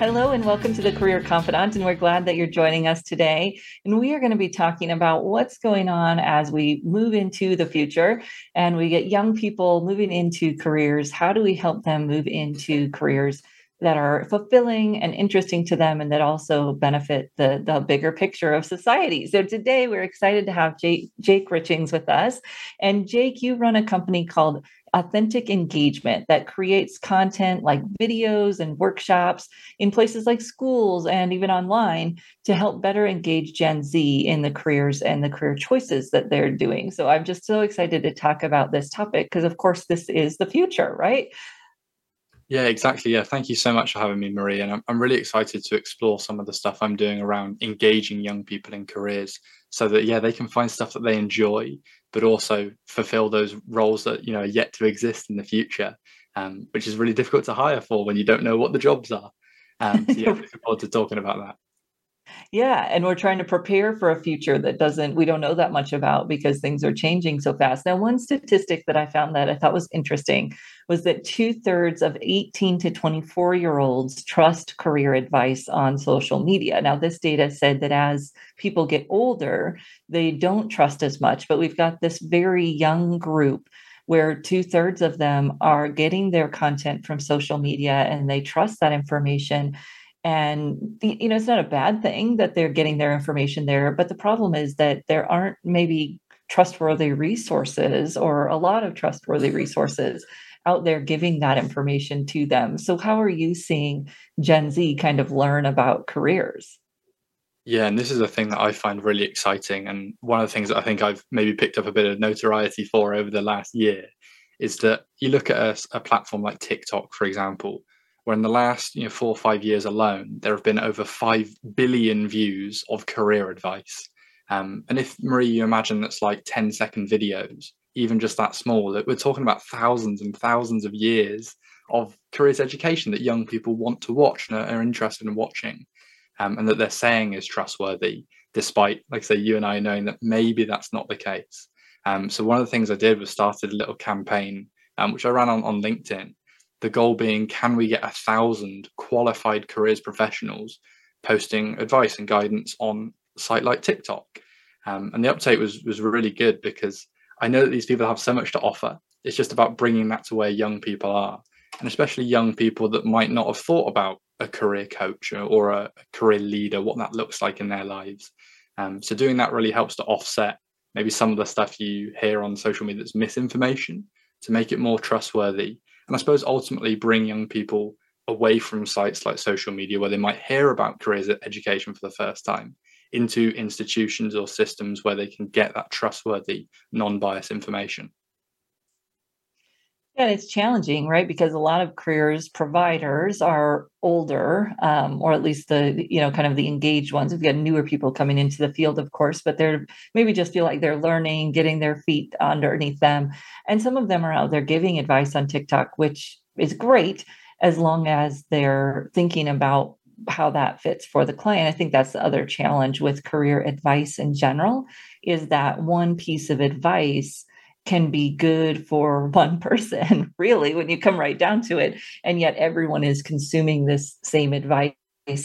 Hello and welcome to the Career Confidante, and we're glad that you're joining us today. And we are going to be talking about what's going on as we move into the future and we get young people moving into careers. How do we help them move into careers that are fulfilling and interesting to them and that also benefit the, the bigger picture of society? So today we're excited to have Jake, Jake Richings with us. And Jake, you run a company called authentic engagement that creates content like videos and workshops in places like schools and even online to help better engage Gen Z in the careers and the career choices that they're doing. So I'm just so excited to talk about this topic because, of course, this is the future, right? Yeah, exactly. Yeah, thank you so much for having me, Marie. And I'm, I'm really excited to explore some of the stuff I'm doing around engaging young people in careers so that, yeah, they can find stuff that they enjoy but also fulfill those roles that you know are yet to exist in the future, um, which is really difficult to hire for when you don't know what the jobs are. Um, so yeah, looking forward to talking about that. Yeah, and we're trying to prepare for a future that doesn't we don't know that much about because things are changing so fast. Now, one statistic that I found that I thought was interesting was that two thirds of 18 to 24 year olds trust career advice on social media. Now, this data said that as people get older, they don't trust as much, but we've got this very young group where two thirds of them are getting their content from social media and they trust that information and you know it's not a bad thing that they're getting their information there but the problem is that there aren't maybe trustworthy resources or a lot of trustworthy resources out there giving that information to them. So how are you seeing gen z kind of learn about careers? Yeah and this is a thing that i find really exciting and one of the things that i think i've maybe picked up a bit of notoriety for over the last year is that you look at a, a platform like tiktok for example where in the last you know four or five years alone there have been over 5 billion views of career advice. Um, and if marie you imagine that's like 10 second videos even just that small that we're talking about thousands and thousands of years of careers education that young people want to watch and are, interested in watching um, and that they're saying is trustworthy despite like I say you and i knowing that maybe that's not the case. Um, so one of the things i did was started a little campaign um, which i ran on, on linkedin the goal being can we get a thousand qualified careers professionals posting advice and guidance on a site like TikTok? Um, and the uptake was was really good because I know that these people have so much to offer. It's just about bringing that to where young people are, and especially young people that might not have thought about a career coach or, a, career leader, what that looks like in their lives. Um, so doing that really helps to offset maybe some of the stuff you hear on social media that's misinformation to make it more trustworthy and I suppose ultimately bring young people away from sites like social media where they might hear about careers education for the first time into institutions or systems where they can get that trustworthy, non-biased information. Yeah, it's challenging, right? Because a lot of careers providers are older, um, or at least the you know kind of the engaged ones. We've got newer people coming into the field, of course, but they're maybe just feel like they're learning, getting their feet underneath them, and some of them are out there giving advice on TikTok, which is great as long as they're thinking about how that fits for the client. I think that's the other challenge with career advice in general is that one piece of advice can be good for one person, really, when you come right down to it. And yet everyone is consuming this same advice.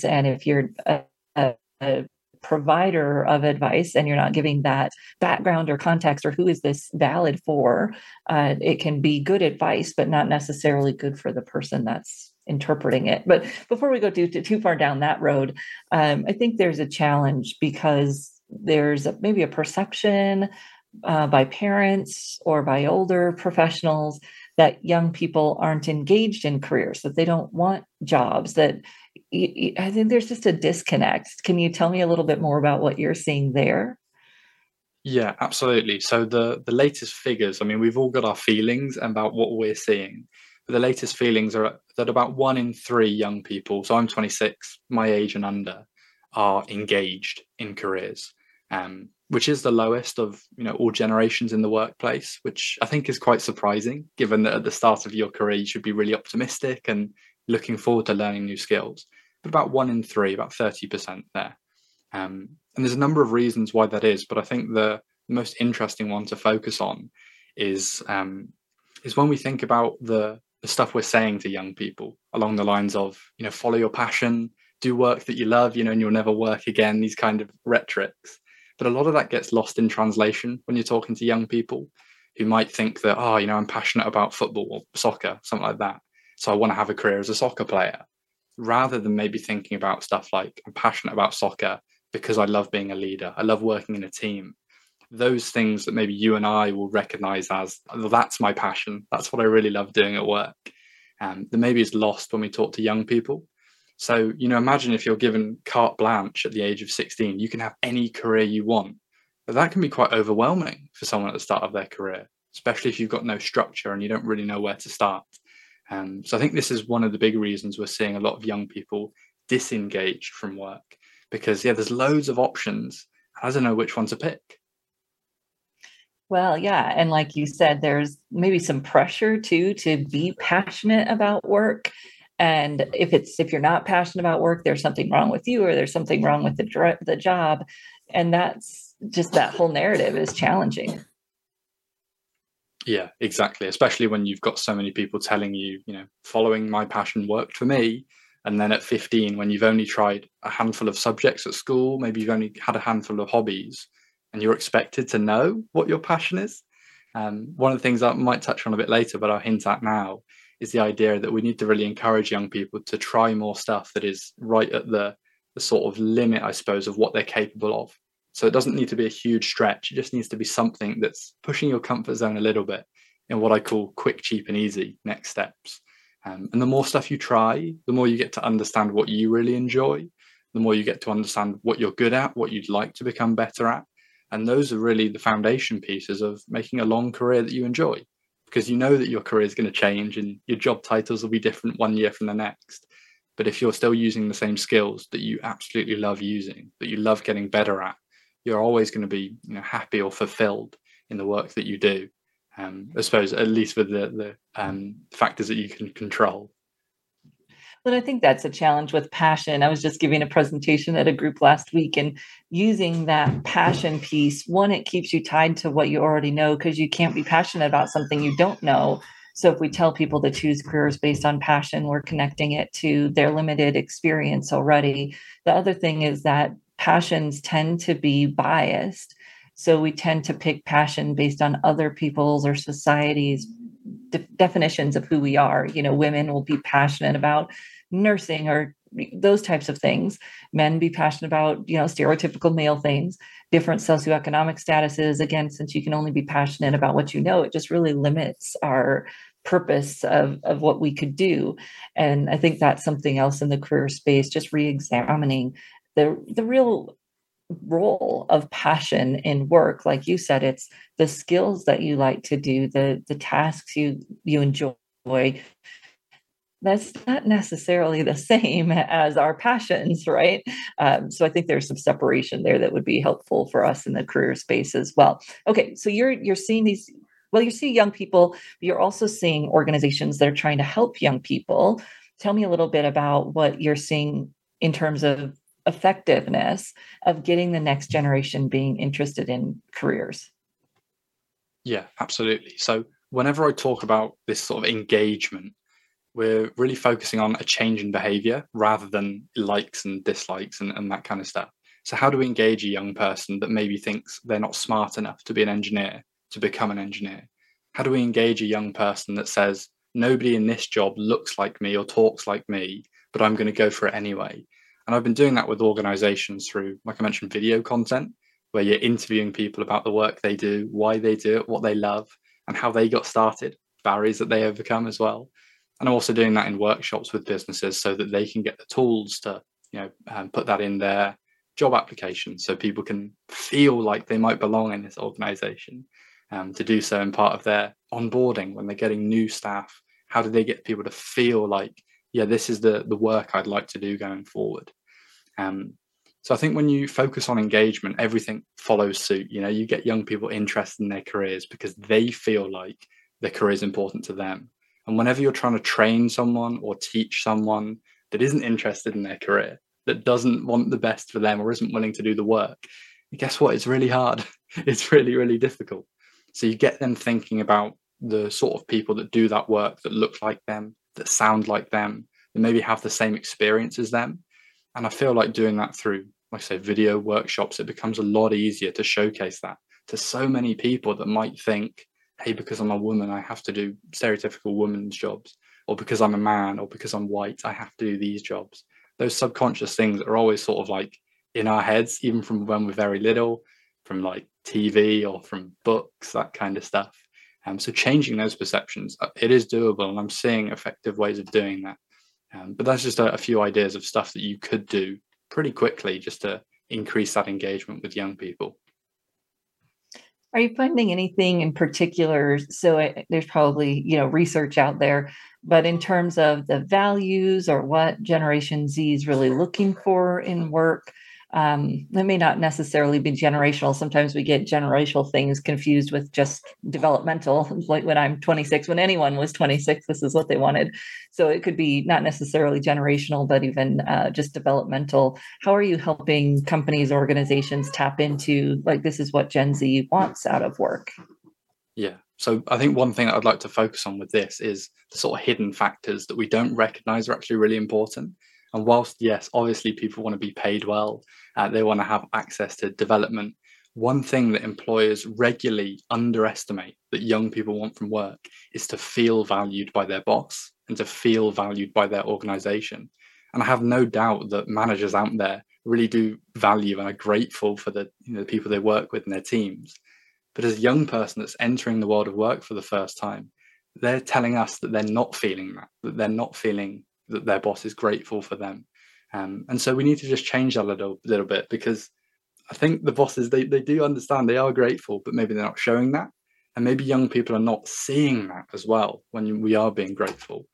And if you're a, a, a provider of advice and you're not giving that background or context or who is this valid for, uh, it can be good advice, but not necessarily good for the person that's interpreting it. But before we go too, too far down that road, um, I think there's a challenge because there's a, maybe a perception uh, by parents or by older professionals that young people aren't engaged in careers, that they don't want jobs, that I think there's just a disconnect. Can you tell me a little bit more about what you're seeing there? Yeah, absolutely. So the the latest figures, I mean, we've all got our feelings about what we're seeing, But the latest feelings are that about one in three young people, so I'm 26, my age and under, are engaged in careers, um, which is the lowest of you know all generations in the workplace, which I think is quite surprising, given that at the start of your career you should be really optimistic and looking forward to learning new skills. But about one in three, about 30% there. Um, and there's a number of reasons why that is, but I think the most interesting one to focus on is um, is when we think about the the stuff we're saying to young people along the lines of you know follow your passion, do work that you love, you know, and you'll never work again. These kind of rhetorics, but a lot of that gets lost in translation when you're talking to young people who might think that oh you know I'm passionate about football or soccer, something like that, so I want to have a career as a soccer player, rather than maybe thinking about stuff like I'm passionate about soccer because I love being a leader. I love working in a team those things that maybe you and I will recognize as that's my passion. That's what I really love doing at work. Um, that maybe is lost when we talk to young people. So, you know, imagine if you're given carte blanche at the age of 16, you can have any career you want. But that can be quite overwhelming for someone at the start of their career, especially if you've got no structure and you don't really know where to start. Um, so I think this is one of the big reasons we're seeing a lot of young people disengaged from work because, yeah, there's loads of options. I don't know which one to pick. Well, yeah. And like you said, there's maybe some pressure too to be passionate about work. And if it's if you're not passionate about work, there's something wrong with you, or there's something wrong with the the job, and that's just that whole narrative is challenging. Yeah, exactly. Especially when you've got so many people telling you, you know, following my passion worked for me, and then at 15, when you've only tried a handful of subjects at school, maybe you've only had a handful of hobbies, and you're expected to know what your passion is. Um, one of the things I might touch on a bit later, but I'll hint at now, is the idea that we need to really encourage young people to try more stuff that is right at the, the sort of limit, I suppose, of what they're capable of. So it doesn't need to be a huge stretch. It just needs to be something that's pushing your comfort zone a little bit in what I call quick, cheap, and easy next steps. Um, and the more stuff you try, the more you get to understand what you really enjoy, the more you get to understand what you're good at, what you'd like to become better at, and those are really the foundation pieces of making a long career that you enjoy because you know that your career is going to change and your job titles will be different one year from the next. But if you're still using the same skills that you absolutely love using, that you love getting better at, you're always going to be you know, happy or fulfilled in the work that you do. Um, I suppose at least with the the um, factors that you can control. But I think that's a challenge with passion. I was just giving a presentation at a group last week and using that passion piece. One, it keeps you tied to what you already know because you can't be passionate about something you don't know. So if we tell people to choose careers based on passion, we're connecting it to their limited experience already. The other thing is that passions tend to be biased. So we tend to pick passion based on other people's or society's de- definitions of who we are. You know, women will be passionate about nursing or those types of things. Men be passionate about you know stereotypical male things different socioeconomic statuses. Again since you can only be passionate about what you know it just really limits our purpose of, of what we could do. And i think that's something else in the career space just re-examining the the real role of passion in work like you said it's the skills that you like to do the the tasks you you enjoy that's not necessarily the same as our passions, right? Um, so I think there's some separation there that would be helpful for us in the career space as well. Okay, so you're you're seeing these. Well, you see young people, but you're also seeing organizations that are trying to help young people. Tell me a little bit about what you're seeing in terms of effectiveness of getting the next generation being interested in careers. Yeah, absolutely. So whenever I talk about this sort of engagement we're really focusing on a change in behavior rather than likes and dislikes and, and that kind of stuff. So, how do we engage a young person that maybe thinks they're not smart enough to be an engineer, to become an engineer? How do we engage a young person that says, nobody in this job looks like me or talks like me, but I'm going to go for it anyway? And I've been doing that with organizations through, like I mentioned, video content, where you're interviewing people about the work they do, why they do it, what they love, and how they got started, barriers that they overcome as well. And I'm also doing that in workshops with businesses so that they can get the tools to you know um, put that in their job application so people can feel like they might belong in this organization um, to do so in part of their onboarding when they're getting new staff. How do they get people to feel like, yeah, this is the the work I'd like to do going forward? Um, so I think when you focus on engagement, everything follows suit. You know, you get young people interested in their careers because they feel like their career is important to them. And whenever you're trying to train someone or teach someone that isn't interested in their career, that doesn't want the best for them or isn't willing to do the work, guess what? It's really hard. it's really, really difficult. So you get them thinking about the sort of people that do that work that look like them, that sound like them, that maybe have the same experience as them. And I feel like doing that through, like I say, video workshops, it becomes a lot easier to showcase that to so many people that might think, hey, because I'm a woman, I have to do stereotypical women's jobs, or because I'm a man, or because I'm white, I have to do these jobs. Those subconscious things are always sort of like in our heads, even from when we're very little, from like TV or from books, that kind of stuff. Um, so changing those perceptions, uh, it is doable, and I'm seeing effective ways of doing that. Um, but that's just a, a few ideas of stuff that you could do pretty quickly just to increase that engagement with young people. Are you finding anything in particular? So it, there's probably you know research out there, but in terms of the values or what Generation Z is really looking for in work, um, it may not necessarily be generational. Sometimes we get generational things confused with just developmental. Like when I'm 26, when anyone was 26, this is what they wanted. So it could be not necessarily generational, but even uh, just developmental. How are you helping companies, organizations tap into like this is what Gen Z wants out of work? Yeah. So I think one thing I'd like to focus on with this is the sort of hidden factors that we don't recognize are actually really important. And whilst, yes, obviously people want to be paid well, uh, they want to have access to development. One thing that employers regularly underestimate that young people want from work is to feel valued by their boss and to feel valued by their organization. And I have no doubt that managers out there really do value and are grateful for the, you know, the people they work with and their teams. But as a young person that's entering the world of work for the first time, they're telling us that they're not feeling that, that they're not feeling that their boss is grateful for them. Um, and so we need to just change that a little, little bit because I think the bosses they, they do understand they are grateful, but maybe they're not showing that. And maybe young people are not seeing that as well when we are being grateful.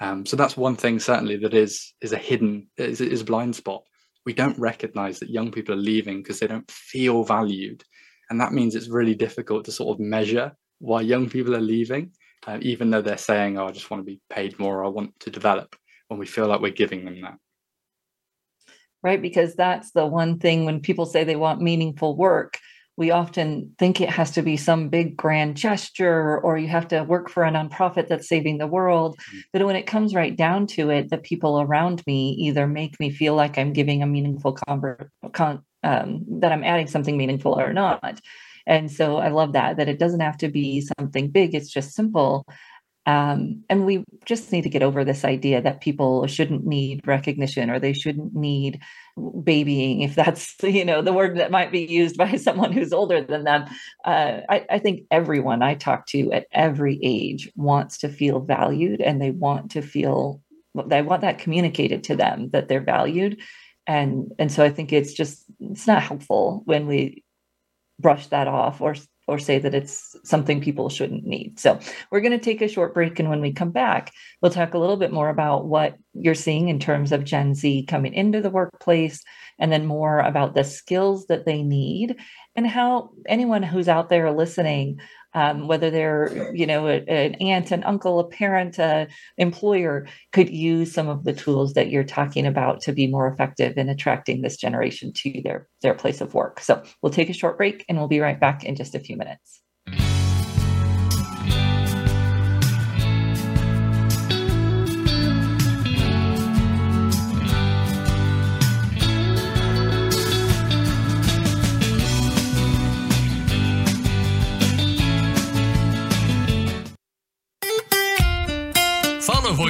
Um, so that's one thing certainly that is is a hidden is, is a blind spot. We don't recognize that young people are leaving because they don't feel valued, and that means it's really difficult to sort of measure why young people are leaving, uh, even though they're saying, "Oh, I just want to be paid more. Or I want to develop." when we feel like we're giving them that. Right, because that's the one thing when people say they want meaningful work, we often think it has to be some big grand gesture or you have to work for a nonprofit that's saving the world. Mm-hmm. But when it comes right down to it, the people around me either make me feel like I'm giving a meaningful conver- con- um, that I'm adding something meaningful or not. And so I love that, that it doesn't have to be something big, it's just simple. Um, and we just need to get over this idea that people shouldn't need recognition or they shouldn't need babying, if that's you know the word that might be used by someone who's older than them. Uh, I, I think everyone I talk to at every age wants to feel valued, and they want to feel they want that communicated to them that they're valued, and and so I think it's just it's not helpful when we brush that off or or say that it's something people shouldn't need. So we're going to take a short break. And when we come back, we'll talk a little bit more about what you're seeing in terms of Gen Z coming into the workplace, and then more about the skills that they need and how anyone who's out there listening um, whether they're you know a, an aunt an uncle a parent a employer could use some of the tools that you're talking about to be more effective in attracting this generation to their their place of work. So we'll take a short break and we'll be right back in just a few minutes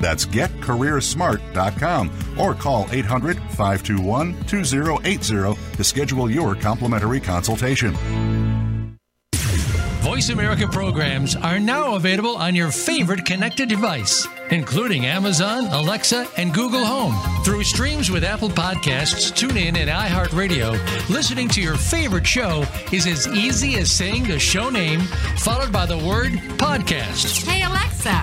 That's getcareersmart.com or call 800 521 2080 to schedule your complimentary consultation. Voice America programs are now available on your favorite connected device, including Amazon, Alexa, and Google Home. Through streams with Apple Podcasts, TuneIn, and iHeartRadio, listening to your favorite show is as easy as saying the show name followed by the word podcast. Hey, Alexa,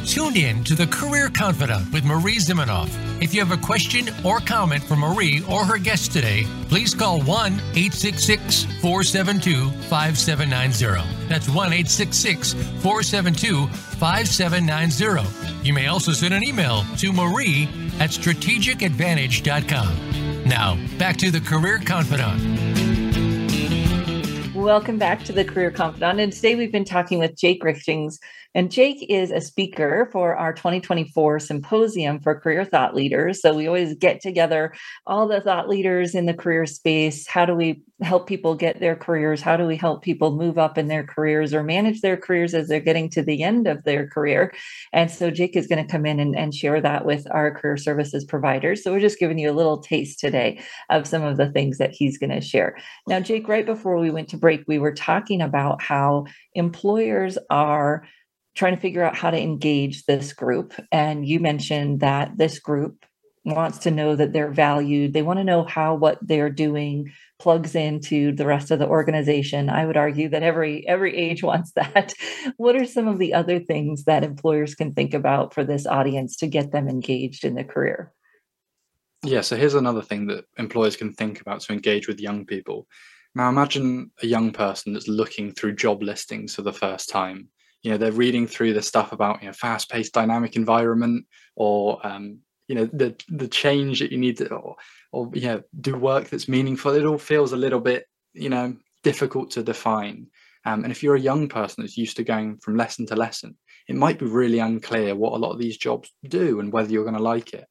Are tuned in to the Career Confidante with Marie Zimenoff. If you have a question or comment for Marie or her guest today, please call 1 866 472 5790. That's 1 866 472 5790. You may also send an email to marie at strategicadvantage.com. Now, back to the Career Confidante. Welcome back to the Career Confidante. And today we've been talking with Jake Richings. And Jake is a speaker for our 2024 symposium for career thought leaders. So we always get together all the thought leaders in the career space. How do we help people get their careers? How do we help people move up in their careers or manage their careers as they're getting to the end of their career? And so Jake is going to come in and, and share that with our career services providers. So we're just giving you a little taste today of some of the things that he's going to share. Now, Jake, right before we went to break, we were talking about how employers are trying to figure out how to engage this group. And you mentioned that this group wants to know that they're valued. They want to know how what they're doing plugs into the rest of the organization. I would argue that every every age wants that. what are some of the other things that employers can think about for this audience to get them engaged in the career? Yeah, so here's another thing that employers can think about to engage with young people. Now imagine a young person that's looking through job listings for the first time you know they're reading through the stuff about you know fast-paced dynamic environment or um, you know the the change that you need to or, or yeah do work that's meaningful it all feels a little bit you know difficult to define. Um, and if you're a young person that's used to going from lesson to lesson it might be really unclear what a lot of these jobs do and whether you're going to like it.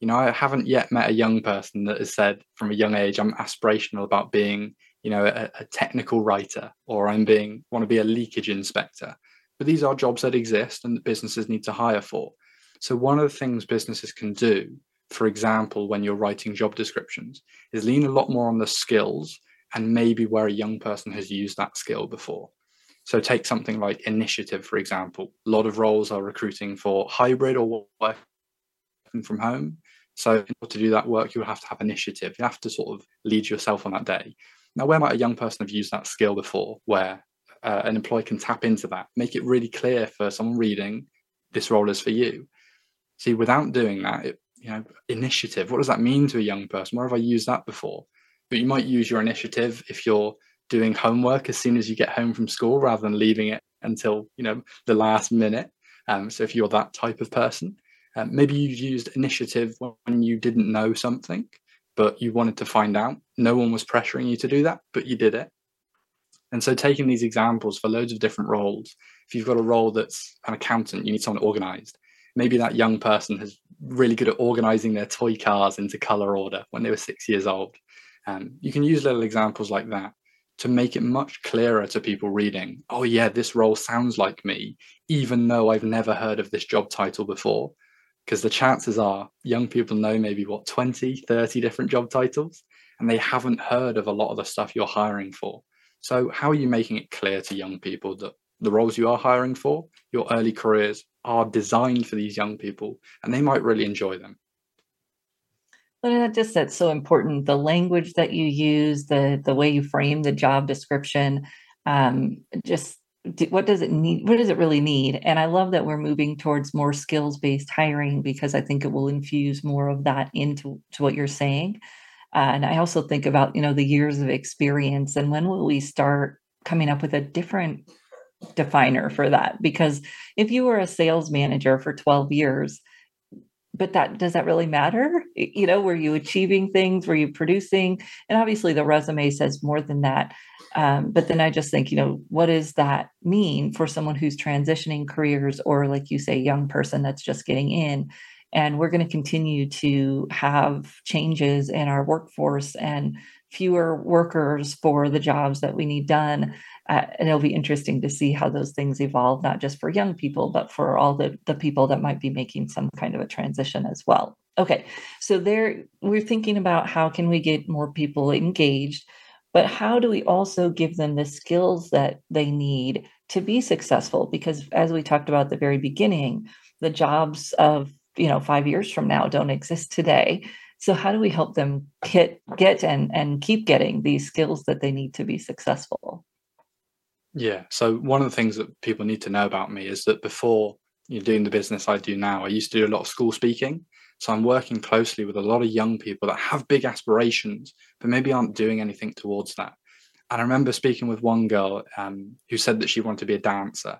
You know i haven't yet met a young person that has said from a young age i'm aspirational about being you know a, a technical writer or i'm being want to be a leakage inspector but these are jobs that exist and that businesses need to hire for. So, one of the things businesses can do, for example, when you're writing job descriptions, is lean a lot more on the skills and maybe where a young person has used that skill before. So, take something like initiative, for example. A lot of roles are recruiting for hybrid or working from home. So, in order to do that work, you'll have to have initiative. You have to sort of lead yourself on that day. Now, where might a young person have used that skill before? Where uh, an employee can tap into that, make it really clear for someone reading this role is for you. See, without doing that, it, you know, initiative. What does that mean to a young person? Where have I used that before? But you might use your initiative if you're doing homework as soon as you get home from school, rather than leaving it until you know the last minute. Um, so if you're that type of person, um, maybe you've used initiative when you didn't know something, but you wanted to find out. No one was pressuring you to do that, but you did it. And so taking these examples for loads of different roles, if you've got a role that's an accountant, you need someone organized. maybe that young person has really good at organizing their toy cars into color order when they were six years old. Um, you can use little examples like that to make it much clearer to people reading. Oh, yeah, this role sounds like me, even though I've never heard of this job title before. Because the chances are young people know maybe what 20, 30 different job titles, and they haven't heard of a lot of the stuff you're hiring for. So, how are you making it clear to young people that the roles you are hiring for, your early careers, are designed for these young people and they might really enjoy them? Well, just that's so important. The language that you use, the the way you frame the job description, um, just what does it need? What does it really need? And I love that we're moving towards more skills based hiring because I think it will infuse more of that into to what you're saying. Uh, and I also think about you know the years of experience and when will we start coming up with a different definer for that? Because if you were a sales manager for 12 years but that does that really matter? You know were you achieving things? Were you producing? And obviously the resume says more than that. Um, but then i just think you know what does that mean for someone who's transitioning careers or like you say young person that's just getting in and we're going to continue to have changes in our workforce and fewer workers for the jobs that we need done uh, and it'll be interesting to see how those things evolve not just for young people but for all the, the people that might be making some kind of a transition as well. Okay so there we're thinking about how can we get more people engaged but how do we also give them the skills that they need to be successful? Because as we talked about at the very beginning the jobs of you know 5 years from now don't exist today so how do we help them get get and and keep getting these skills that they need to be successful yeah. So one of the things that people need to know about me is that before you're doing the business I do now, I used to do a lot of school speaking. So I'm working closely with a lot of young people that have big aspirations, but maybe aren't doing anything towards that. And I remember speaking with one girl um, who said that she wanted to be a dancer.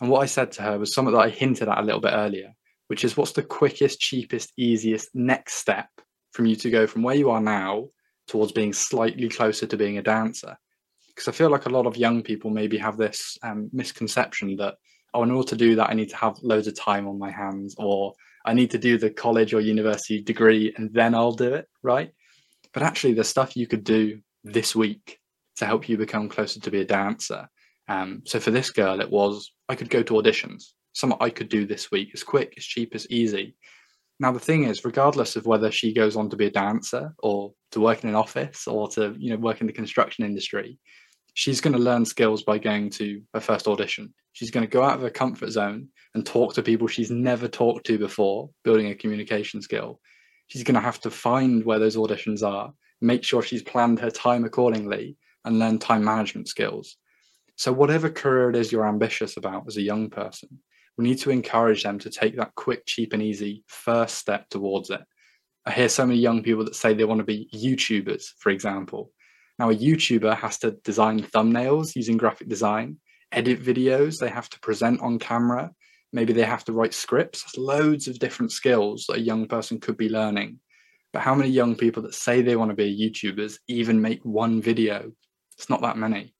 And what I said to her was something that I hinted at a little bit earlier, which is what's the quickest, cheapest, easiest next step from you to go from where you are now towards being slightly closer to being a dancer? because I feel like a lot of young people maybe have this um, misconception that oh, in order to do that, I need to have loads of time on my hands, or I need to do the college or university degree and then I'll do it, right? But actually, there's stuff you could do this week to help you become closer to be a dancer. Um, so for this girl, it was I could go to auditions, something I could do this week. It's quick, it's cheap, it's easy. Now the thing is, regardless of whether she goes on to be a dancer or to work in an office or to you know work in the construction industry, she's going to learn skills by going to her first audition. She's going to go out of her comfort zone and talk to people she's never talked to before, building a communication skill. She's going to have to find where those auditions are, make sure she's planned her time accordingly, and learn time management skills. So, whatever career it is you're ambitious about as a young person, we need to encourage them to take that quick, cheap, and easy first step towards it. I hear so many young people that say they want to be YouTubers, for example, now, a YouTuber has to design thumbnails using graphic design, edit videos, they have to present on camera, maybe they have to write scripts. Loads of different skills that a young person could be learning. But how many young people that say they want to be YouTubers even make one video? It's not that many.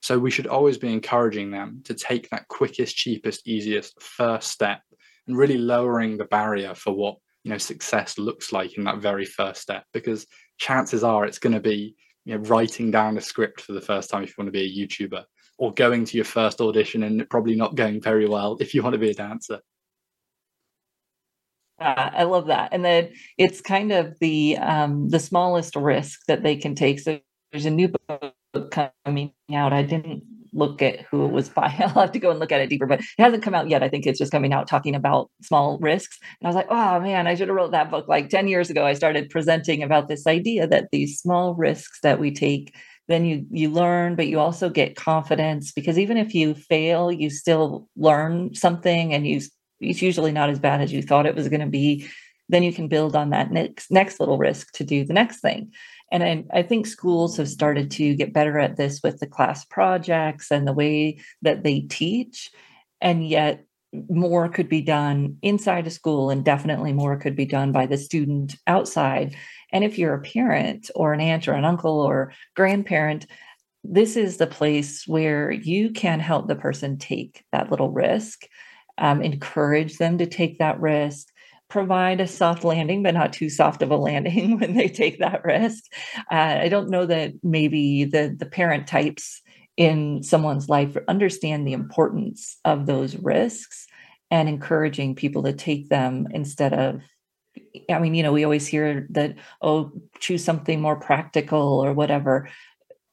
So we should always be encouraging them to take that quickest, cheapest, easiest first step and really lowering the barrier for what you know success looks like in that very first step because chances are it's going to be you know, writing down a script for the first time if you want to be a YouTuber, or going to your first audition and probably not going very well if you want to be a dancer. Uh, I love that, and then it's kind of the um, the smallest risk that they can take. So there's a new book coming out. I didn't look at who it was by. I'll have to go and look at it deeper, but it hasn't come out yet. I think it's just coming out talking about small risks. And I was like, oh man, I should have wrote that book like 10 years ago. I started presenting about this idea that these small risks that we take, then you you learn, but you also get confidence because even if you fail, you still learn something and you it's usually not as bad as you thought it was going to be. Then you can build on that next next little risk to do the next thing. And I, I, think schools have started to get better at this with the class projects and the way that they teach. And yet, more could be done inside a school, and definitely more could be done by the student outside. And if you're a parent or an aunt or an uncle or grandparent, this is the place where you can help the person take that little risk um, encourage them to take that risk provide a soft landing, but not too soft of a landing when they take that risk. Uh, I don't know that maybe the the parent types in someone's life understand the importance of those risks and encouraging people to take them instead of I mean, you know, we always hear that, oh, choose something more practical or whatever.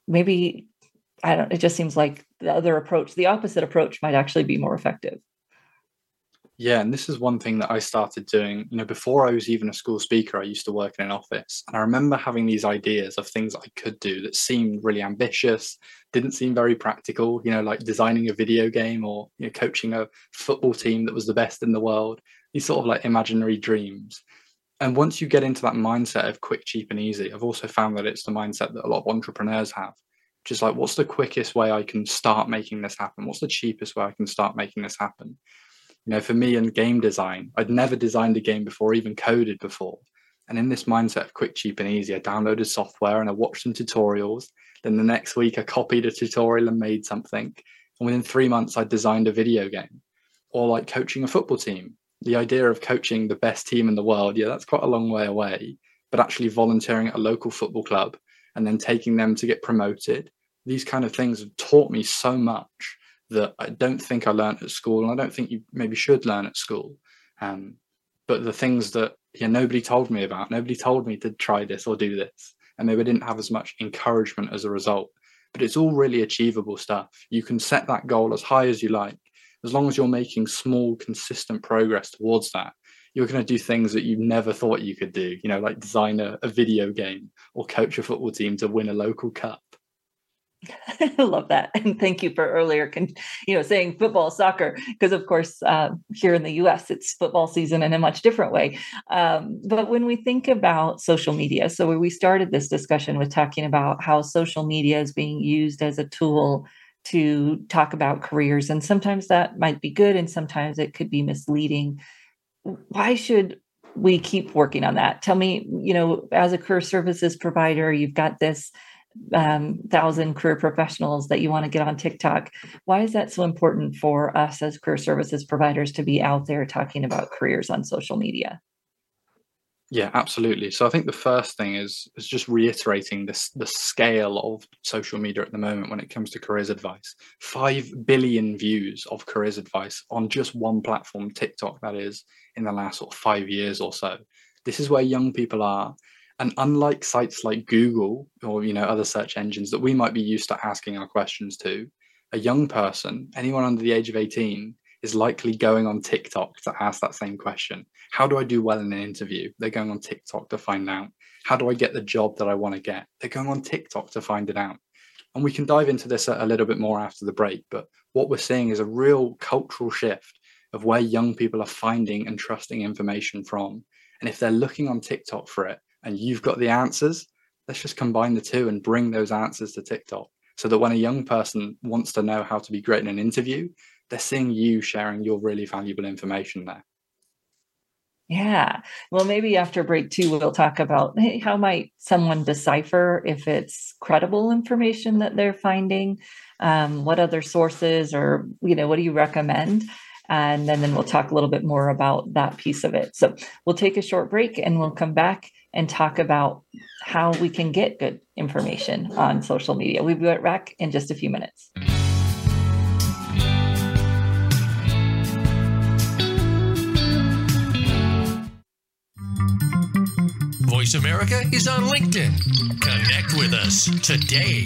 Maybe I don't, it just seems like the other approach, the opposite approach might actually be more effective. Yeah, and this is one thing that I started doing. You know, before I was even a school speaker, I used to work in an office. And I remember having these ideas of things I could do that seemed really ambitious, didn't seem very practical, you know, like designing a video game or you know, coaching a football team that was the best in the world, these sort of like imaginary dreams. And once you get into that mindset of quick, cheap, and easy, I've also found that it's the mindset that a lot of entrepreneurs have. Just like, what's the quickest way I can start making this happen? What's the cheapest way I can start making this happen? You know, for me in game design, I'd never designed a game before, even coded before. And in this mindset of quick, cheap, and easy, I downloaded software and I watched some tutorials. Then the next week, I copied a tutorial and made something. And within three months, I designed a video game. Or like coaching a football team. The idea of coaching the best team in the world, yeah, that's quite a long way away. But actually volunteering at a local football club and then taking them to get promoted, these kind of things have taught me so much that I don't think I learned at school, and I don't think you maybe should learn at school. Um, but the things that yeah, nobody told me about, nobody told me to try this or do this, and maybe I didn't have as much encouragement as a result. But it's all really achievable stuff. You can set that goal as high as you like, as long as you're making small, consistent progress towards that. You're going to do things that you never thought you could do, you know, like design a, a video game or coach a football team to win a local cup. I love that, and thank you for earlier, you know, saying football, soccer, because of course uh, here in the U.S. it's football season in a much different way. Um, but when we think about social media, so we started this discussion with talking about how social media is being used as a tool to talk about careers, and sometimes that might be good, and sometimes it could be misleading. Why should we keep working on that? Tell me, you know, as a career services provider, you've got this um, thousand career professionals that you want to get on TikTok. Why is that so important for us as career services providers to be out there talking about careers on social media? Yeah, absolutely. So I think the first thing is is just reiterating this the scale of social media at the moment when it comes to careers advice. Five billion views of careers advice on just one platform, TikTok, that is, in the last sort of five years or so. This is where young people are and unlike sites like Google or you know other search engines that we might be used to asking our questions to, a young person, anyone under the age of 18, is likely going on TikTok to ask that same question. How do I do well in an interview? They're going on TikTok to find out. How do I get the job that I want to get? They're going on TikTok to find it out. And we can dive into this a little bit more after the break. But what we're seeing is a real cultural shift of where young people are finding and trusting information from. And if they're looking on TikTok for it, and you've got the answers, let's just combine the two and bring those answers to TikTok so that when a young person wants to know how to be great in an interview, they're seeing you sharing your really valuable information there. Yeah. Well, maybe after break two, we'll talk about hey, how might someone decipher if it's credible information that they're finding? Um, what other sources or, you know, what do you recommend? And then, then we'll talk a little bit more about that piece of it. So we'll take a short break and we'll come back and talk about how we can get good information on social media. We'll be right back in just a few minutes. Voice America is on LinkedIn. Connect with us today.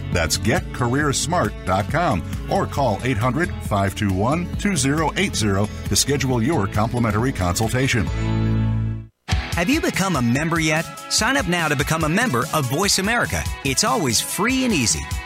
That's getcareersmart.com or call 800 521 2080 to schedule your complimentary consultation. Have you become a member yet? Sign up now to become a member of Voice America. It's always free and easy.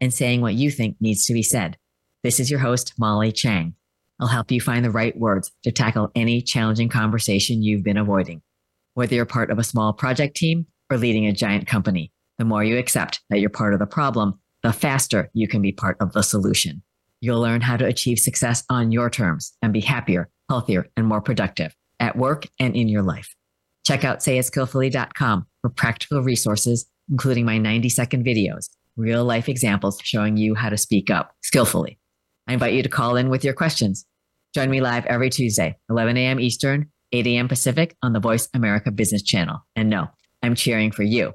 and saying what you think needs to be said. This is your host, Molly Chang. I'll help you find the right words to tackle any challenging conversation you've been avoiding. Whether you're part of a small project team or leading a giant company, the more you accept that you're part of the problem, the faster you can be part of the solution. You'll learn how to achieve success on your terms and be happier, healthier, and more productive at work and in your life. Check out sayitskillfully.com for practical resources, including my 90 second videos, real life examples showing you how to speak up skillfully. I invite you to call in with your questions. Join me live every Tuesday, 11 a.m. Eastern, 8 a.m. Pacific on the Voice America Business Channel. And no, I'm cheering for you.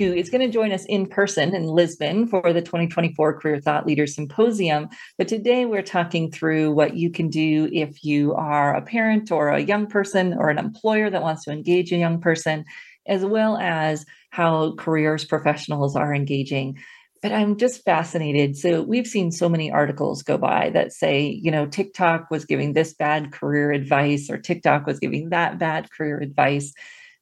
who is going to join us in person in Lisbon for the 2024 Career Thought Leaders Symposium. But today we're talking through what you can do if you are a parent or a young person or an employer that wants to engage a young person, as well as how careers professionals are engaging but I'm just fascinated. So we've seen so many articles go by that say, you know, TikTok was giving this bad career advice or TikTok was giving that bad career advice.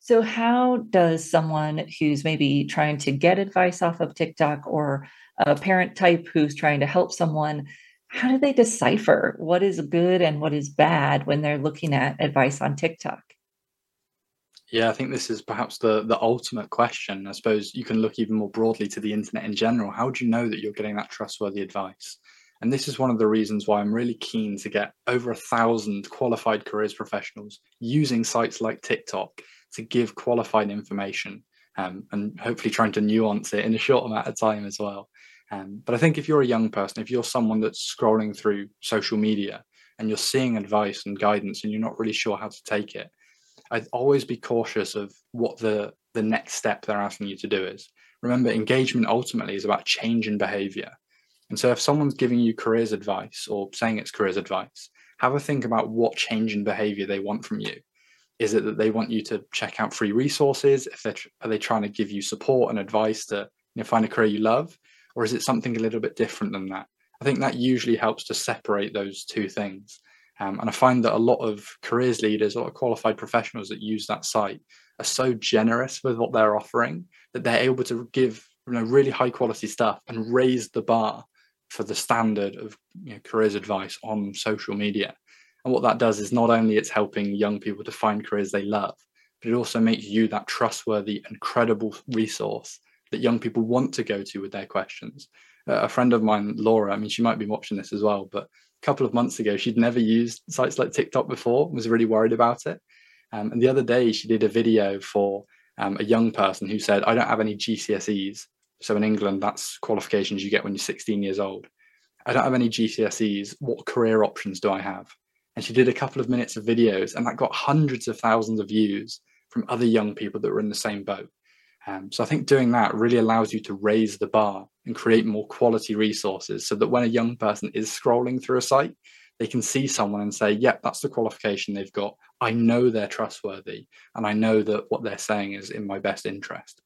So how does someone who's maybe trying to get advice off of TikTok or a parent type who's trying to help someone, how do they decipher what is good and what is bad when they're looking at advice on TikTok? Yeah, I think this is perhaps the the ultimate question. I suppose you can look even more broadly to the internet in general. How do you know that you're getting that trustworthy advice? And this is one of the reasons why I'm really keen to get over a thousand qualified careers professionals using sites like TikTok to give qualified information um, and hopefully trying to nuance it in a short amount of time as well. Um, but I think if you're a young person, if you're someone that's scrolling through social media and you're seeing advice and guidance and you're not really sure how to take it, I'd always be cautious of what the the next step they're asking you to do is. Remember, engagement ultimately is about change in behavior. And so if someone's giving you careers advice or saying it's careers advice, have a think about what change in behavior they want from you. Is it that they want you to check out free resources? If they're are they trying to give you support and advice to you know, find a career you love, or is it something a little bit different than that? I think that usually helps to separate those two things. Um, and I find that a lot of careers leaders, a lot of qualified professionals that use that site are so generous with what they're offering that they're able to give you know really high quality stuff and raise the bar for the standard of you know, careers advice on social media. And what that does is not only it's helping young people to find careers they love, but it also makes you that trustworthy and credible resource that young people want to go to with their questions. Uh, a friend of mine, Laura, I mean, she might be watching this as well, but a couple of months ago, she'd never used sites like TikTok before, was really worried about it. Um, and the other day, she did a video for um, a young person who said, I don't have any GCSEs. So in England, that's qualifications you get when you're 16 years old. I don't have any GCSEs. What career options do I have? And she did a couple of minutes of videos, and that got hundreds of thousands of views from other young people that were in the same boat. Um, so I think doing that really allows you to raise the bar and create more quality resources so that when a young person is scrolling through a site, they can see someone and say, yep, that's the qualification they've got. I know they're trustworthy and I know that what they're saying is in my best interest.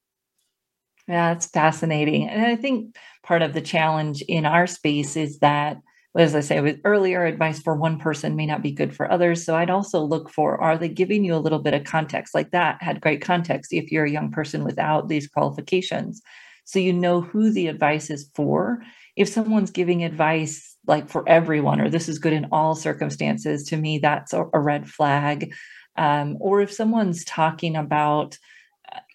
Yeah, it's fascinating. And I think part of the challenge in our space is that as I say with earlier, advice for one person may not be good for others. So I'd also look for are they giving you a little bit of context? Like that had great context if you're a young person without these qualifications. So you know who the advice is for. If someone's giving advice like for everyone, or this is good in all circumstances, to me, that's a, red flag. um, or if someone's talking about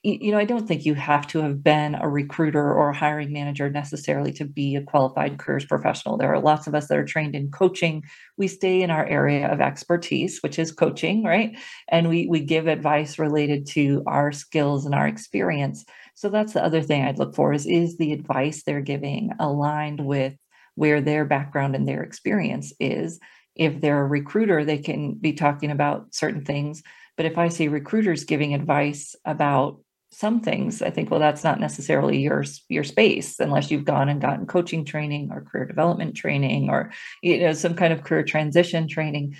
you know, I don't think you have to have been a recruiter or a hiring manager necessarily to be a qualified careers professional. There are lots of us that are trained in coaching. We stay in our area of expertise, which is coaching, right? And we we give advice related to our skills and our experience. So that's the other thing I'd look for is is the advice they're giving aligned with where their background and their experience is. If they're a recruiter, they can be talking about certain things but if I see recruiters giving advice about some things, I think, well, that's not necessarily your your space unless you've gone and gotten coaching training or career development training or you know some kind of career transition training.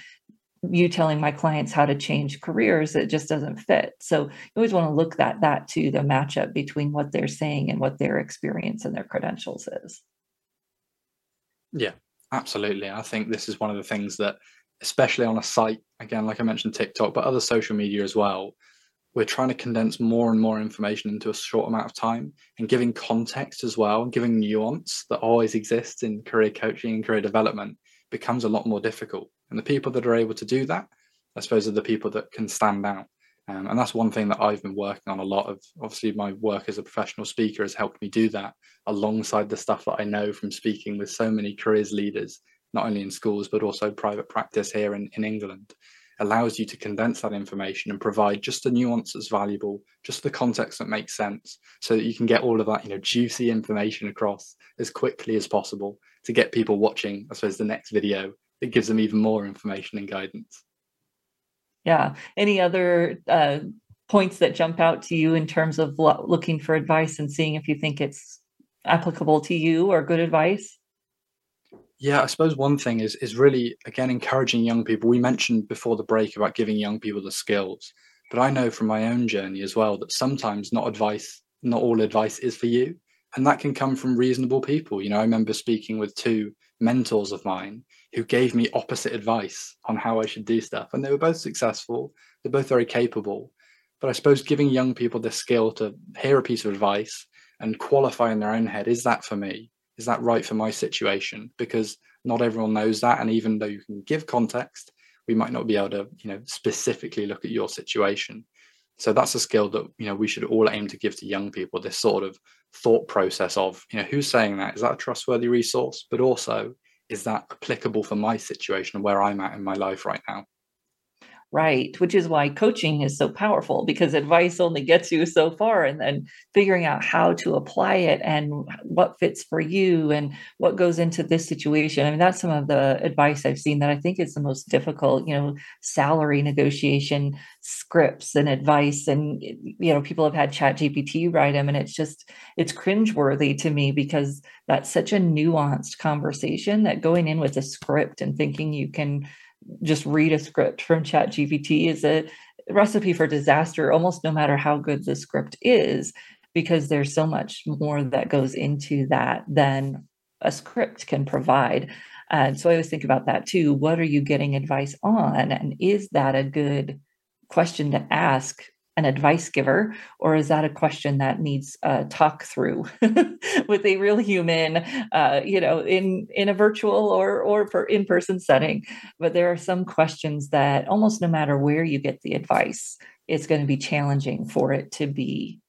You telling my clients how to change careers, it just doesn't fit. So you always want to look at that to the matchup between what they're saying and what their experience and their credentials is. Yeah, absolutely. I think this is one of the things that especially on a site, again, like I mentioned, TikTok, but other social media as well, we're trying to condense more and more information into a short amount of time and giving context as well, and giving nuance that always exists in career coaching and career development becomes a lot more difficult. And the people that are able to do that, I suppose, are the people that can stand out. Um, and that's one thing that I've been working on a lot of. Obviously, my work as a professional speaker has helped me do that alongside the stuff that I know from speaking with so many careers leaders not only in schools but also private practice here in, in England, allows you to condense that information and provide just the nuance that's valuable, just the context that makes sense, so that you can get all of that, you know, juicy information across as quickly as possible to get people watching, I suppose, the next video that gives them even more information and guidance. Yeah. Any other uh, points that jump out to you in terms of lo- looking for advice and seeing if you think it's applicable to you or good advice? Yeah, I suppose one thing is is really again encouraging young people. We mentioned before the break about giving young people the skills, but I know from my own journey as well that sometimes not advice, not all advice is for you, and that can come from reasonable people. You know, I remember speaking with two mentors of mine who gave me opposite advice on how I should do stuff, and they were both successful. They're both very capable, but I suppose giving young people the skill to hear a piece of advice and qualify in their own head is that for me is that right for my situation? Because not everyone knows that. And even though you can give context, we might not be able to, you know, specifically look at your situation. So that's a skill that, you know, we should all aim to give to young people, this sort of thought process of, you know, who's saying that? Is that a trustworthy resource? But also, is that applicable for my situation and where I'm at in my life right now? Right which is why coaching is so powerful because advice only gets you so far and then figuring out how to apply it and what fits for you and what goes into this situation. I mean that's some of the advice i've seen that i think is the most difficult you know salary negotiation scripts and advice and you know people have had chat gpt write them and it's just it's cringeworthy to me because that's such a nuanced conversation that going in with a script and thinking you can just read a script from chat gpt is a recipe for disaster almost no matter how good the script is because there's so much more that goes into that than a script can provide. And so i always think about that too. What are you getting advice on? And is that a good question to ask an advice giver, or is that a question that needs a talk through with a real human, uh, you know, in in a virtual or or for in person setting? But there are some questions that almost no matter where you get the advice, it's going to be challenging for it to be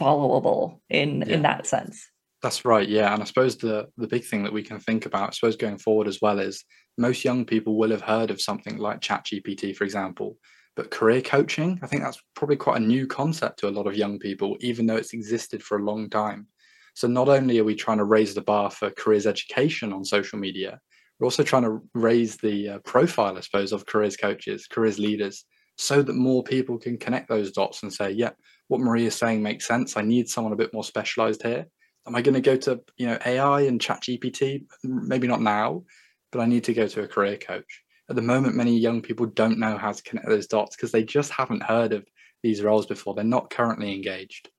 followable in yeah. in that sense. That's right, yeah. And I suppose the the big thing that we can think about, I suppose going forward as well, is most young people will have heard of something like ChatGPT, for example but career coaching, I think that's probably quite a new concept to a lot of young people, even though it's existed for a long time. So not only are we trying to raise the bar for careers education on social media, we're also trying to raise the uh, profile, I suppose, of careers coaches, careers leaders, so that more people can connect those dots and say, yeah, what Marie is saying makes sense. I need someone a bit more specialized here. Am I going to go to you know AI and Chat GPT? Maybe not now, but I need to go to a career coach at the moment, many young people don't know how to connect those dots because they just haven't heard of these roles before. They're not currently engaged.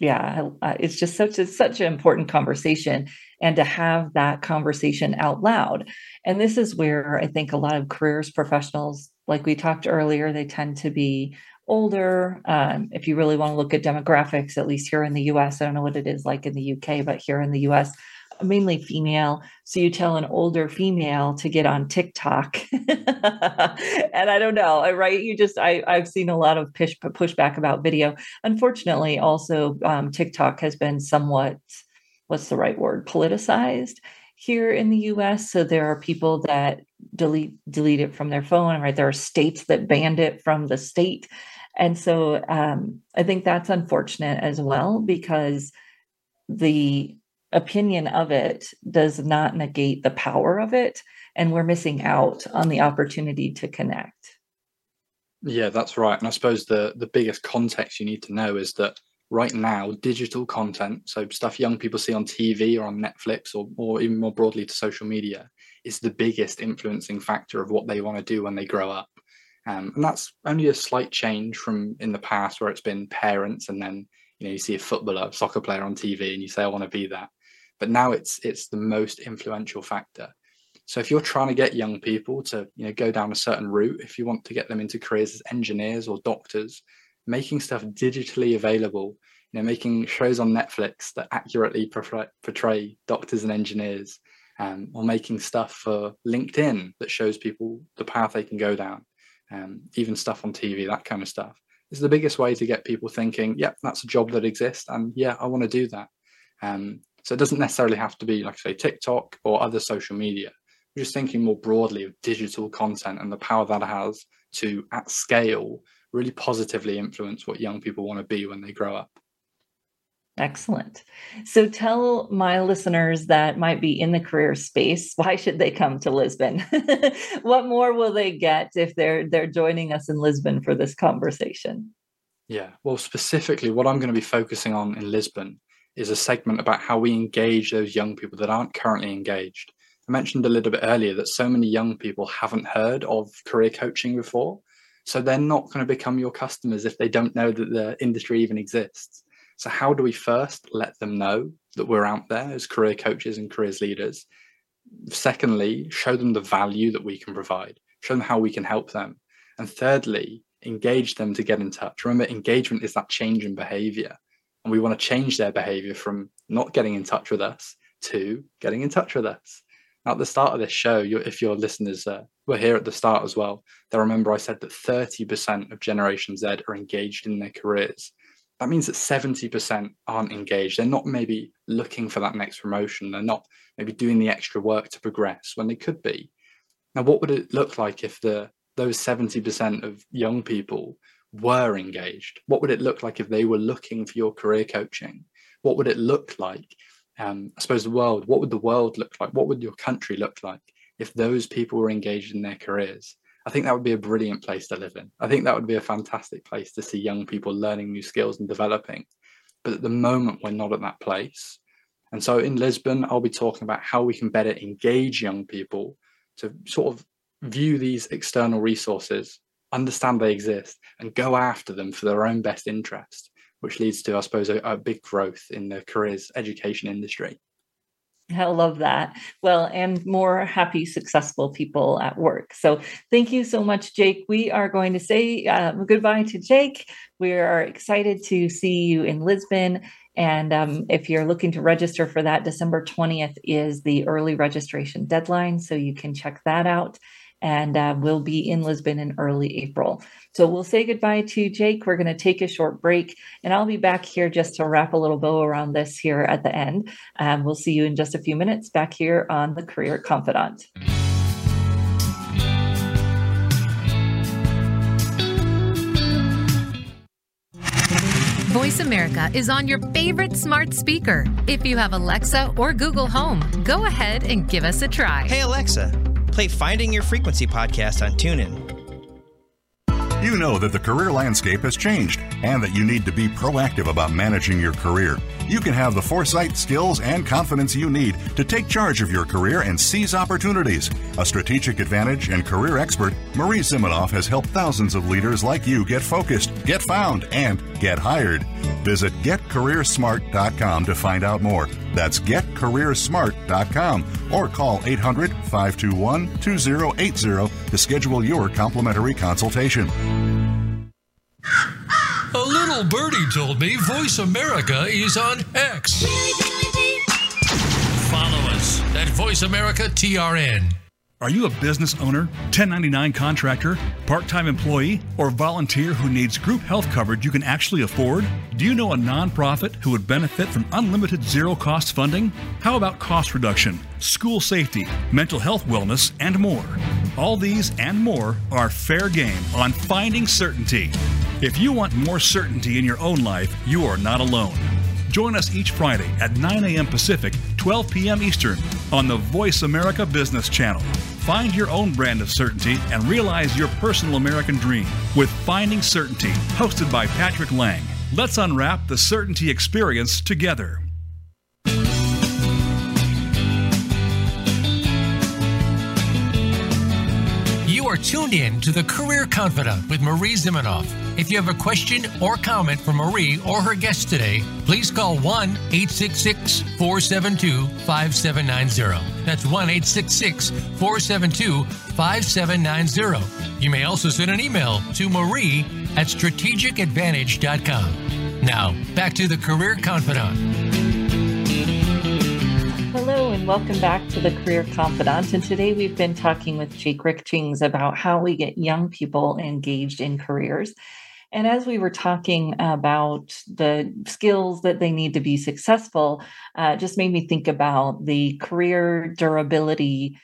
Yeah, it's just such a such an important conversation, and to have that conversation out loud. And this is where I think a lot of careers professionals, like we talked earlier, they tend to be older. Um, if you really want to look at demographics, at least here in the U.S., I don't know what it is like in the U.K., but here in the U.S., mainly female. So you tell an older female to get on TikTok. and I don't know, right? You just, I, I've seen a lot of push, pushback about video. Unfortunately, also, um, TikTok has been somewhat, what's the right word, politicized here in the US. So there are people that delete delete it from their phone, right? There are states that banned it from the state. And so um, I think that's unfortunate as well because the opinion of it does not negate the power of it. And we're missing out on the opportunity to connect. Yeah, that's right. And I suppose the the biggest context you need to know is that right now, digital content, so stuff young people see on TV or on Netflix or, or even more broadly to social media, is the biggest influencing factor of what they want to do when they grow up. Um, and that's only a slight change from in the past where it's been parents and then you know you see a footballer, soccer player on TV and you say I want to be that. But now it's it's the most influential factor. So if you're trying to get young people to you know go down a certain route, if you want to get them into careers as engineers or doctors, making stuff digitally available, you know, making shows on Netflix that accurately portray doctors and engineers, um, or making stuff for LinkedIn that shows people the path they can go down, um, even stuff on TV, that kind of stuff. Is the biggest way to get people thinking, yeah, that's a job that exists, and yeah, I want to do that. Um, so it doesn't necessarily have to be, like say, TikTok or other social media. We're just thinking more broadly of digital content and the power that has to, at scale, really positively influence what young people want to be when they grow up. Excellent. So tell my listeners that might be in the career space, why should they come to Lisbon? what more will they get if they're they're joining us in Lisbon for this conversation? Yeah, well specifically what I'm going to be focusing on in Lisbon is a segment about how we engage those young people that aren't currently engaged. I mentioned a little bit earlier that so many young people haven't heard of career coaching before. So they're not going to become your customers if they don't know that the industry even exists. So, how do we first let them know that we're out there as career coaches and careers leaders? Secondly, show them the value that we can provide, show them how we can help them. And thirdly, engage them to get in touch. Remember, engagement is that change in behavior. And we want to change their behavior from not getting in touch with us to getting in touch with us Now, at the start of this show, if your listeners uh, were here at the start as well, they'll remember I said that 30% of Generation Z are engaged in their careers. That means that 70% aren't engaged. They're not maybe looking for that next promotion. They're not maybe doing the extra work to progress when they could be. Now, what would it look like if the those 70% of young people were engaged? What would it look like if they were looking for your career coaching? What would it look like um, I suppose the world, what would the world look like? What would your country look like if those people were engaged in their careers? I think that would be a brilliant place to live in. I think that would be a fantastic place to see young people learning new skills and developing. But at the moment, we're not at that place. And so in Lisbon, I'll be talking about how we can better engage young people to sort of view these external resources, understand they exist, and go after them for their own best interest which leads to, I suppose, a, a big growth in the careers education industry. I love that. Well, and more happy, successful people at work. So, thank you so much, Jake. We are going to say uh, goodbye to Jake. We are excited to see you in Lisbon. And um, if you're looking to register for that, December 20th is the early registration deadline. So, you can check that out and uh, we'll be in Lisbon in early April. So we'll say goodbye to Jake. We're going to take a short break, and I'll be back here just to wrap a little bow around this here at the end. Um, we'll see you in just a few minutes back here on the Career Confidante. Voice America is on your favorite smart speaker. If you have Alexa or Google Home, go ahead and give us a try. Hey, Alexa Play Finding Your Frequency podcast on TuneIn. You know that the career landscape has changed and that you need to be proactive about managing your career. You can have the foresight, skills, and confidence you need to take charge of your career and seize opportunities. A strategic advantage and career expert, Marie Zimenoff has helped thousands of leaders like you get focused, get found, and get hired. Visit getcareersmart.com to find out more. That's getcareersmart.com or call 800 521 2080 to schedule your complimentary consultation. A little birdie told me Voice America is on X. Follow us at Voice America TRN. Are you a business owner, 1099 contractor, part time employee, or volunteer who needs group health coverage you can actually afford? Do you know a nonprofit who would benefit from unlimited zero cost funding? How about cost reduction, school safety, mental health wellness, and more? All these and more are fair game on Finding Certainty. If you want more certainty in your own life, you are not alone. Join us each Friday at 9 a.m. Pacific, 12 p.m. Eastern on the Voice America Business Channel. Find your own brand of certainty and realize your personal American dream with Finding Certainty, hosted by Patrick Lang. Let's unwrap the certainty experience together. You are tuned in to the Career Confidante with Marie Zimenoff. If you have a question or comment for Marie or her guest today, please call 1 866 472 5790. That's 1 866 472 5790. You may also send an email to marie at strategicadvantage.com. Now, back to the Career Confidante. Hello, and welcome back to the Career Confidante. And today we've been talking with Jake Richings about how we get young people engaged in careers. And as we were talking about the skills that they need to be successful, uh, just made me think about the career durability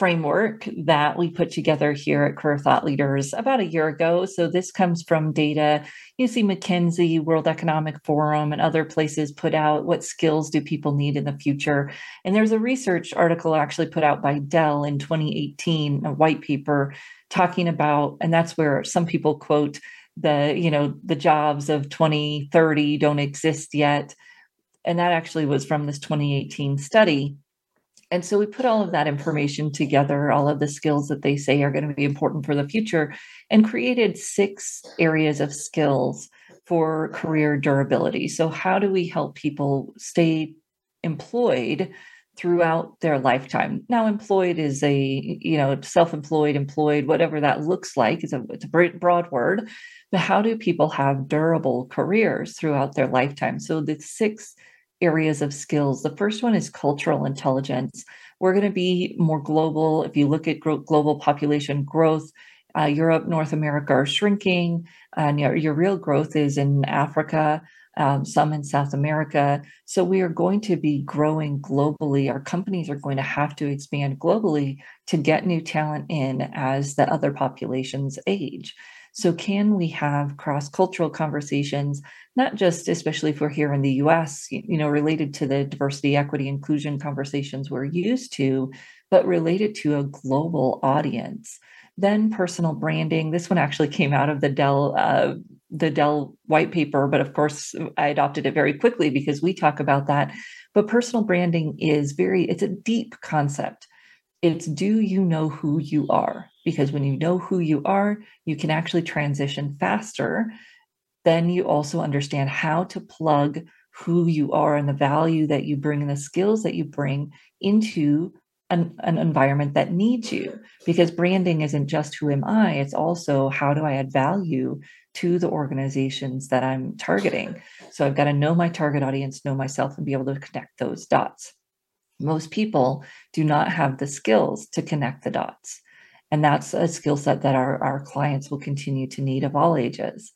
framework that we put together here at Career Thought Leaders about a year ago. So this comes from data. You see McKinsey, World Economic Forum, and other places put out what skills do people need in the future. And there's a research article actually put out by Dell in 2018, a white paper talking about, and that's where some people quote the, you know, the jobs of 2030 don't exist yet. And that actually was from this 2018 study and so we put all of that information together, all of the skills that they say are going to be important for the future, and created six areas of skills for career durability. So, how do we help people stay employed throughout their lifetime? Now, employed is a, you know, self employed, employed, whatever that looks like. It's a, it's a broad word. But how do people have durable careers throughout their lifetime? So, the six areas of skills. The first one is cultural intelligence. We're going to be more global. If you look at global population growth, uh, Europe, North America are shrinking, and your, your real growth is in Africa, um, some in South America. So we are going to be growing globally. Our companies are going to have to expand globally to get new talent in as the other populations age. So, can we have cross cultural conversations, not just, especially if we're here in the US, you know, related to the diversity, equity, inclusion conversations we're used to, but related to a global audience? Then personal branding. This one actually came out of the Dell uh, the Dell white paper, but of course I adopted it very quickly because we talk about that. But personal branding is very it's a deep concept. It's do you know who you are? because when you know who you are, you can actually transition faster. Then you also understand how to plug who you are and the value that you bring and the skills that you bring into an, an, environment that needs you. Because branding isn't just who am I, it's also how do I add value to the organizations that I'm targeting. So I've got to know my target audience, know myself, and be able to connect those dots. Most people do not have the skills to connect the dots. And that's a skill set that our, our clients will continue to need of all ages.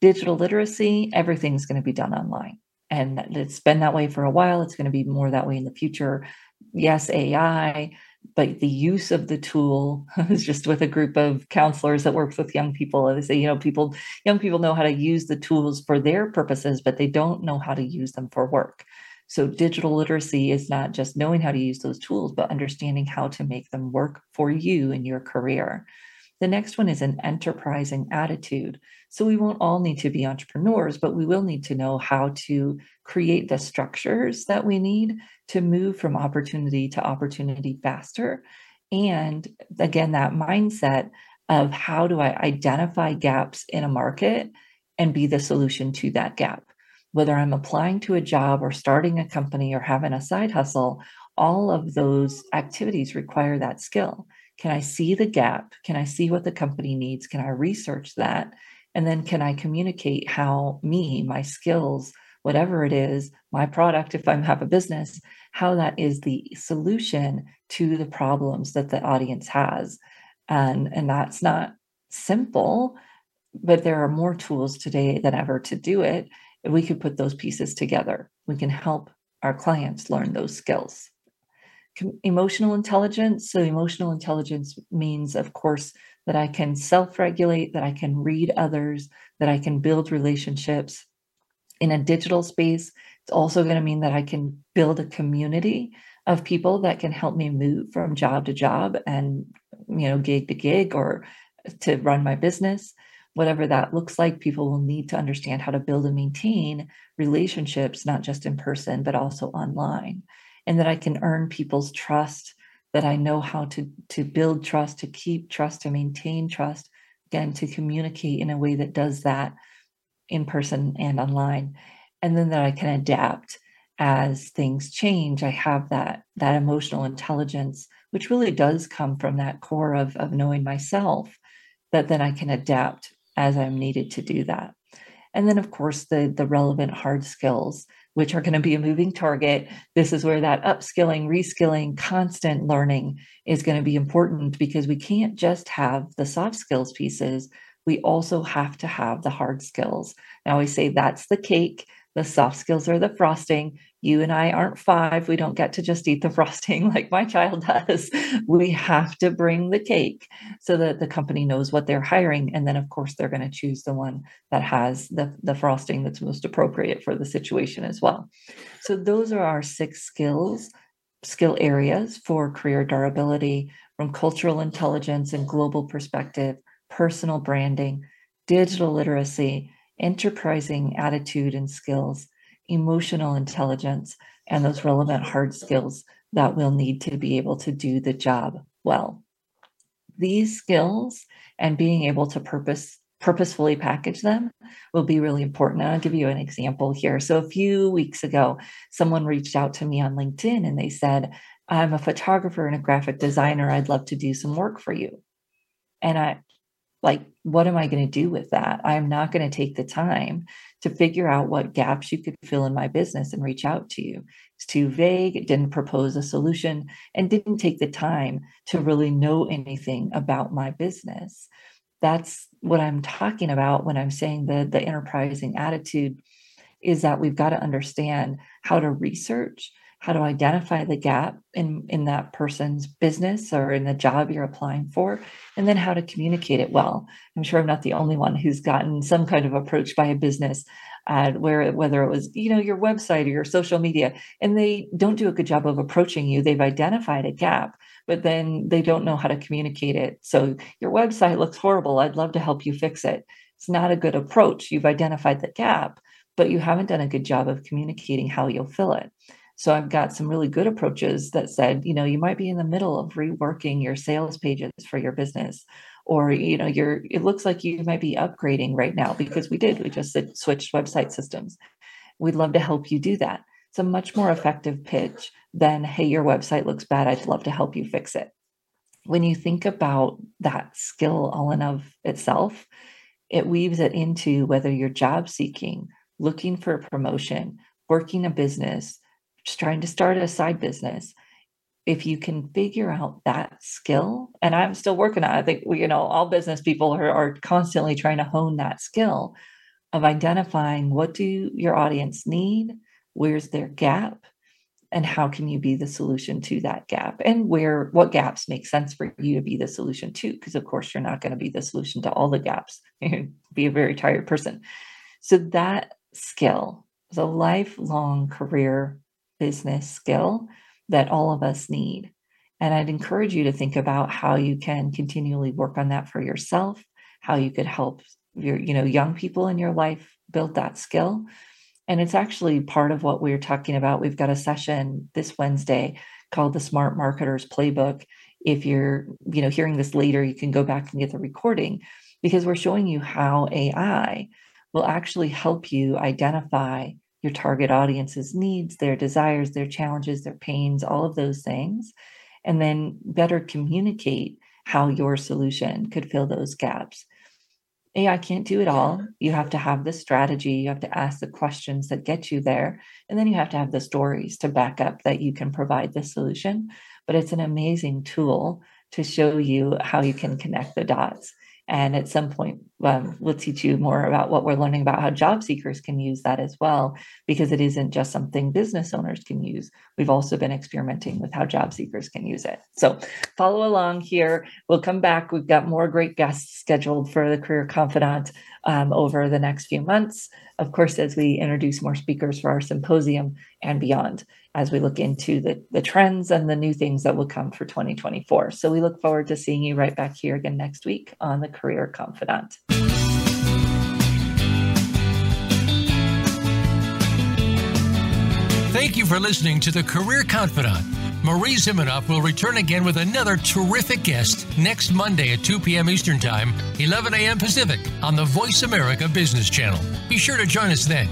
Digital literacy, everything's going to be done online. And it's been that way for a while. It's going to be more that way in the future. Yes, AI, but the use of the tool is just with a group of counselors that works with young people. And They say, you know, people, young people know how to use the tools for their purposes, but they don't know how to use them for work. So, digital literacy is not just knowing how to use those tools, but understanding how to make them work for you in your career. The next one is an enterprising attitude. So, we won't all need to be entrepreneurs, but we will need to know how to create the structures that we need to move from opportunity to opportunity faster. And again, that mindset of how do I identify gaps in a market and be the solution to that gap whether I'm applying to a job or starting a company or having a side hustle, all of those activities require that skill. Can I see the gap? Can I see what the company needs? Can I research that? And then can I communicate how me, my skills, whatever it is, my product, if I have a business, how that is the solution to the problems that the audience has. And, and that's not simple, but there are more tools today than ever to do it. We could put those pieces together. We can help our clients learn those skills. Emotional intelligence. So, emotional intelligence means, of course, that I can self regulate, that I can read others, that I can build relationships. In a digital space, it's also going to mean that I can build a community of people that can help me move from job to job and you know gig to gig or to run my business whatever that looks like people will need to understand how to build and maintain relationships not just in person but also online and that i can earn people's trust that i know how to to build trust to keep trust to maintain trust again to communicate in a way that does that in person and online. And then that i can adapt as things change. I have that that emotional intelligence which really does come from that core of of knowing myself that then i can adapt as i'm needed to do that. And then of course the the relevant hard skills which are going to be a moving target. This is where that upskilling reskilling constant learning is going to be important because we can't just have the soft skills pieces. We also have to have the hard skills. Now we say that's the cake. The soft skills are the frosting. You and I aren't five. We don't get to just eat the frosting like my child does. We have to bring the cake so that the company knows what they're hiring. And then, of course, they're going to choose the one that has the, the frosting that's most appropriate for the situation as well. So, those are our six skills, skill areas for career durability from cultural intelligence and global perspective, personal branding, digital literacy enterprising attitude and skills, emotional intelligence, and those relevant hard skills that we'll need to be able to do the job well. These skills and being able to purpose purposefully package them will be really important. And I'll give you an example here. So a few weeks ago, someone reached out to me on LinkedIn and they said, I'm a photographer and a graphic designer. I'd love to do some work for you. And I like what am i going to do with that i'm not going to take the time to figure out what gaps you could fill in my business and reach out to you. It's too vague it didn't propose a solution and didn't take the time to really know anything about my business. That's what i'm talking about when i'm saying the the enterprising attitude is that we've got to understand how to research how to identify the gap in in that person's business or in the job you're applying for and then how to communicate it well. I'm sure i'm not the only one who's gotten some kind of approach by a business uh, where whether it was you know your website or your social media and they don't do a good job of approaching you. They've identified a gap but then they don't know how to communicate it. So your website looks horrible. I'd love to help you fix it. It's not a good approach. You've identified the gap but you haven't done a good job of communicating how you'll fill it so I've got some really good approaches that said, you know, you might be in the middle of reworking your sales pages for your business or you know you're it looks like you might be upgrading right now because we did we just switched website systems. We'd love to help you do that. It's a much more effective pitch than hey your website looks bad i'd love to help you fix it. When you think about that skill all in of itself it weaves it into whether you're job seeking looking for a promotion working a business trying to start a side business if you can figure out that skill and i'm still working on it i think you know all business people are, are constantly trying to hone that skill of identifying what do your audience need where's their gap and how can you be the solution to that gap and where what gaps make sense for you to be the solution to because of course you're not going to be the solution to all the gaps. You'd be a very tired person. So that skill is a lifelong career business skill that all of us need. And I'd encourage you to think about how you can continually work on that for yourself, how you could help your, you know, young people in your life build that skill. And it's actually part of what we're talking about. We've got a session this Wednesday called the Smart Marketers Playbook. If you're, you know, hearing this later, you can go back and get the recording because we're showing you how AI will actually help you identify your target audience's needs, their desires, their challenges, their pains, all of those things, and then better communicate how your solution could fill those gaps. AI can't do it all. You have to have the strategy, you have to ask the questions that get you there, and then you have to have the stories to back up that you can provide the solution. But it's an amazing tool to show you how you can connect the dots. And at some point, um, we'll teach you more about what we're learning about how job seekers can use that as well, because it isn't just something business owners can use. We've also been experimenting with how job seekers can use it. So follow along here. We'll come back. We've got more great guests scheduled for the Career Confidante um, over the next few months. Of course, as we introduce more speakers for our symposium and beyond as we look into the, the trends and the new things that will come for 2024. So we look forward to seeing you right back here again next week on the Career Confidante. Thank you for listening to the Career Confidante. Marie Zimenoff will return again with another terrific guest next Monday at 2 p.m. Eastern Time, 11 a.m. Pacific on the Voice America Business Channel. Be sure to join us then.